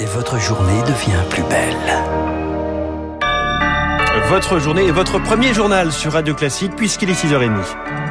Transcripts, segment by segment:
et votre journée devient plus belle. Votre journée est votre premier journal sur Radio Classique puisqu'il est 6h30.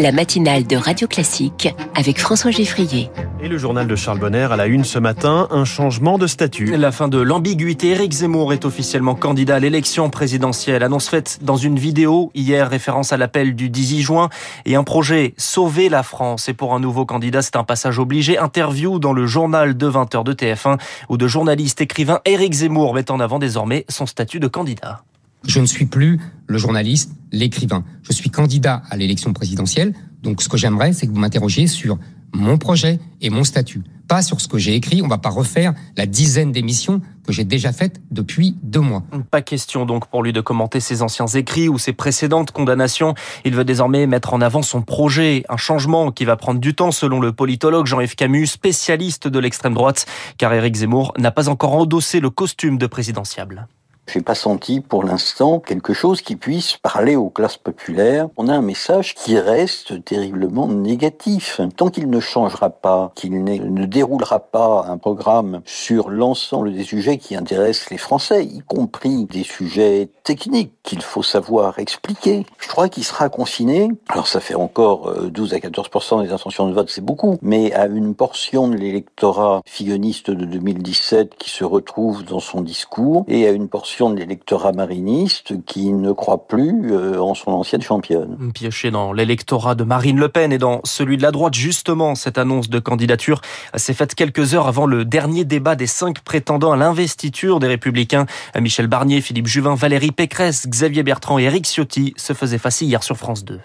La matinale de Radio Classique avec François Geffrier. Et le journal de Charles Bonner à la une ce matin, un changement de statut. La fin de l'ambiguïté. Éric Zemmour est officiellement candidat à l'élection présidentielle. Annonce faite dans une vidéo hier, référence à l'appel du 18 juin et un projet Sauver la France. Et pour un nouveau candidat, c'est un passage obligé. Interview dans le journal de 20h de TF1 où de journalistes écrivain Éric Zemmour met en avant désormais son statut de candidat. Je ne suis plus le journaliste, l'écrivain. Je suis candidat à l'élection présidentielle. Donc ce que j'aimerais, c'est que vous m'interrogiez sur mon projet et mon statut. Pas sur ce que j'ai écrit. On va pas refaire la dizaine d'émissions que j'ai déjà faites depuis deux mois. Pas question donc pour lui de commenter ses anciens écrits ou ses précédentes condamnations. Il veut désormais mettre en avant son projet, un changement qui va prendre du temps selon le politologue Jean-Yves Camus, spécialiste de l'extrême droite, car Éric Zemmour n'a pas encore endossé le costume de présidentiable. J'ai pas senti pour l'instant quelque chose qui puisse parler aux classes populaires. On a un message qui reste terriblement négatif. Tant qu'il ne changera pas, qu'il ne déroulera pas un programme sur l'ensemble des sujets qui intéressent les Français, y compris des sujets techniques qu'il faut savoir expliquer, je crois qu'il sera confiné. Alors ça fait encore 12 à 14% des intentions de vote, c'est beaucoup, mais à une portion de l'électorat filloniste de 2017 qui se retrouve dans son discours et à une portion de l'électorat mariniste qui ne croit plus euh, en son ancienne championne. Pioché dans l'électorat de Marine Le Pen et dans celui de la droite, justement, cette annonce de candidature s'est faite quelques heures avant le dernier débat des cinq prétendants à l'investiture des Républicains. Michel Barnier, Philippe Juvin, Valérie Pécresse, Xavier Bertrand et Éric Ciotti se faisaient face hier sur France 2.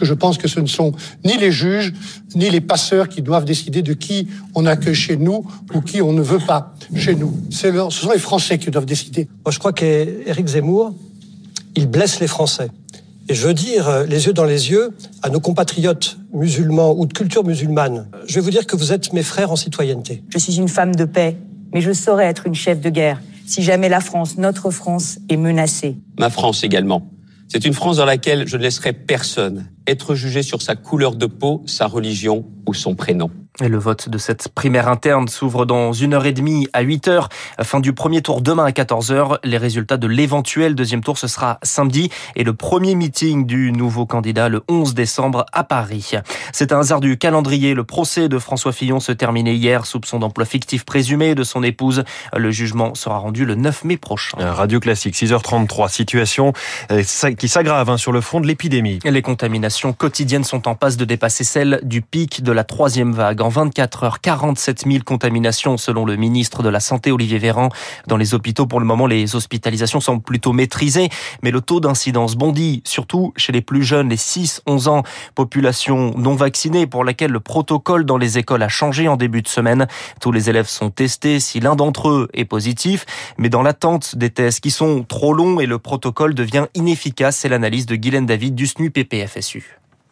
Je pense que ce ne sont ni les juges, ni les passeurs qui doivent décider de qui on accueille chez nous ou qui on ne veut pas chez nous. ce sont les Français qui doivent décider. Moi, je crois qu'Éric Zemmour, il blesse les Français. Et je veux dire, euh, les yeux dans les yeux, à nos compatriotes musulmans ou de culture musulmane, je vais vous dire que vous êtes mes frères en citoyenneté. Je suis une femme de paix, mais je saurais être une chef de guerre si jamais la France, notre France, est menacée. Ma France également. C'est une France dans laquelle je ne laisserai personne être jugé sur sa couleur de peau, sa religion ou son prénom. Et le vote de cette primaire interne s'ouvre dans une heure et demie à 8 heures. Fin du premier tour demain à 14 heures. Les résultats de l'éventuel deuxième tour, ce sera samedi. Et le premier meeting du nouveau candidat le 11 décembre à Paris. C'est un hasard du calendrier. Le procès de François Fillon se terminait hier. Soupçon d'emploi fictif présumé de son épouse. Le jugement sera rendu le 9 mai prochain. Radio Classique, 6h33. Situation euh, qui s'aggrave hein, sur le front de l'épidémie. Les contaminations quotidiennes sont en passe de dépasser celles du pic de la troisième vague. En 24 heures, 47 000 contaminations selon le ministre de la Santé Olivier Véran. Dans les hôpitaux, pour le moment, les hospitalisations sont plutôt maîtrisées, mais le taux d'incidence bondit, surtout chez les plus jeunes, les 6-11 ans, population non vaccinée pour laquelle le protocole dans les écoles a changé en début de semaine. Tous les élèves sont testés si l'un d'entre eux est positif, mais dans l'attente des tests qui sont trop longs et le protocole devient inefficace, c'est l'analyse de Guylaine David du SNU PPFSU.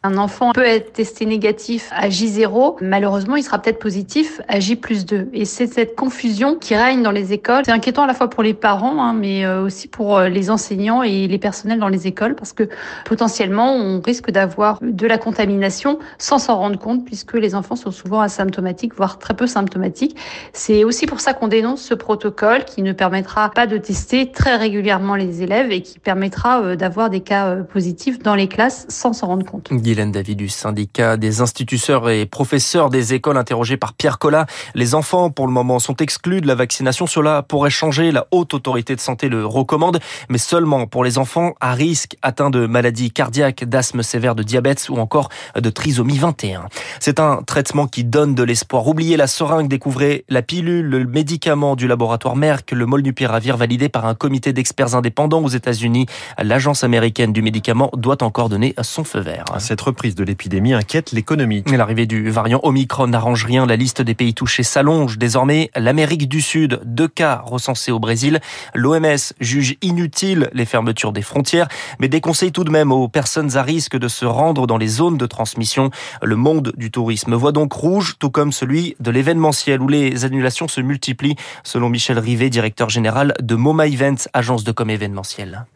Un enfant peut être testé négatif à J0, malheureusement il sera peut-être positif à J plus 2. Et c'est cette confusion qui règne dans les écoles. C'est inquiétant à la fois pour les parents, hein, mais euh, aussi pour euh, les enseignants et les personnels dans les écoles, parce que potentiellement on risque d'avoir de la contamination sans s'en rendre compte, puisque les enfants sont souvent asymptomatiques, voire très peu symptomatiques. C'est aussi pour ça qu'on dénonce ce protocole qui ne permettra pas de tester très régulièrement les élèves et qui permettra euh, d'avoir des cas positifs dans les classes sans s'en rendre compte. Hélène David du syndicat des instituteurs et professeurs des écoles interrogés par Pierre Collat. Les enfants, pour le moment, sont exclus de la vaccination. Cela pourrait changer. La haute autorité de santé le recommande, mais seulement pour les enfants à risque atteints de maladies cardiaques, d'asthme sévère, de diabète ou encore de trisomie 21. C'est un traitement qui donne de l'espoir. Oubliez la seringue, découvrez la pilule, le médicament du laboratoire Merck, le molnupiravir validé par un comité d'experts indépendants aux États-Unis. L'agence américaine du médicament doit encore donner son feu vert reprise de l'épidémie inquiète l'économie. L'arrivée du variant Omicron n'arrange rien. La liste des pays touchés s'allonge. Désormais, l'Amérique du Sud, deux cas recensés au Brésil. L'OMS juge inutile les fermetures des frontières, mais déconseille tout de même aux personnes à risque de se rendre dans les zones de transmission. Le monde du tourisme voit donc rouge, tout comme celui de l'événementiel où les annulations se multiplient, selon Michel Rivet, directeur général de MoMA Events, agence de com événementiel.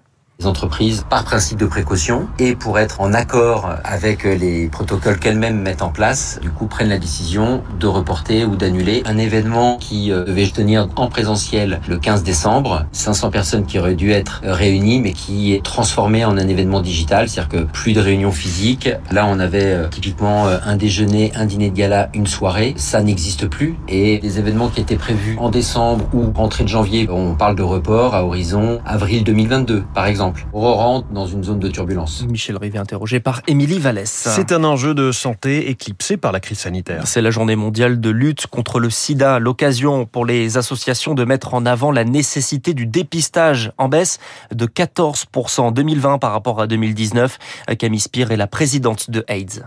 Les entreprises par principe de précaution et pour être en accord avec les protocoles qu'elles-mêmes mettent en place, du coup prennent la décision de reporter ou d'annuler un événement qui euh, devait se tenir en présentiel le 15 décembre, 500 personnes qui auraient dû être réunies mais qui est transformé en un événement digital, c'est-à-dire que plus de réunions physiques. Là, on avait euh, typiquement euh, un déjeuner, un dîner de gala, une soirée, ça n'existe plus et les événements qui étaient prévus en décembre ou rentrée de janvier, on parle de report à horizon avril 2022 par exemple. On rentre dans une zone de turbulence. Michel Rivet interrogé par Émilie Vallès. C'est un enjeu de santé éclipsé par la crise sanitaire. C'est la journée mondiale de lutte contre le sida, l'occasion pour les associations de mettre en avant la nécessité du dépistage en baisse de 14% en 2020 par rapport à 2019. Camille Spire est la présidente de AIDS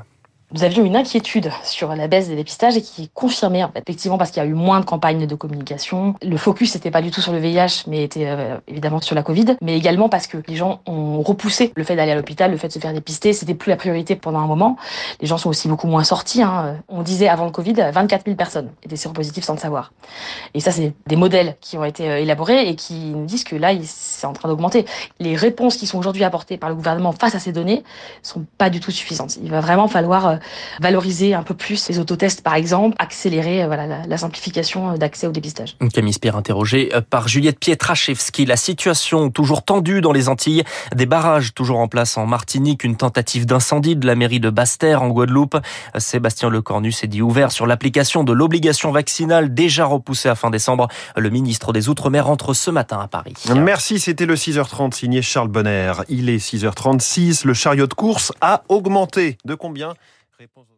nous avions une inquiétude sur la baisse des dépistages et qui est confirmée effectivement parce qu'il y a eu moins de campagnes de communication. Le focus n'était pas du tout sur le VIH mais était euh, évidemment sur la Covid, mais également parce que les gens ont repoussé le fait d'aller à l'hôpital, le fait de se faire dépister, c'était plus la priorité pendant un moment. Les gens sont aussi beaucoup moins sortis. Hein. On disait avant le Covid, 24 000 personnes étaient séropositives sans le savoir. Et ça, c'est des modèles qui ont été euh, élaborés et qui nous disent que là, c'est en train d'augmenter. Les réponses qui sont aujourd'hui apportées par le gouvernement face à ces données sont pas du tout suffisantes. Il va vraiment falloir euh, valoriser un peu plus les autotests, par exemple, accélérer euh, voilà, la, simplification euh, d'accès au dépistage. Camille Spire interrogé euh, par Juliette Pietraszewski. La situation toujours tendue dans les Antilles, des barrages toujours en place en Martinique, une tentative d'incendie de la mairie de Basse-Terre en Guadeloupe. Sébastien Lecornu s'est dit ouvert sur l'application de l'obligation vaccinale déjà repoussée à fin décembre. Le ministre des Outre-mer entre ce matin à Paris. Merci, c'était le 6h30 signé Charles Bonner. Il est 6h36, le chariot de course a augmenté. De combien? Réponse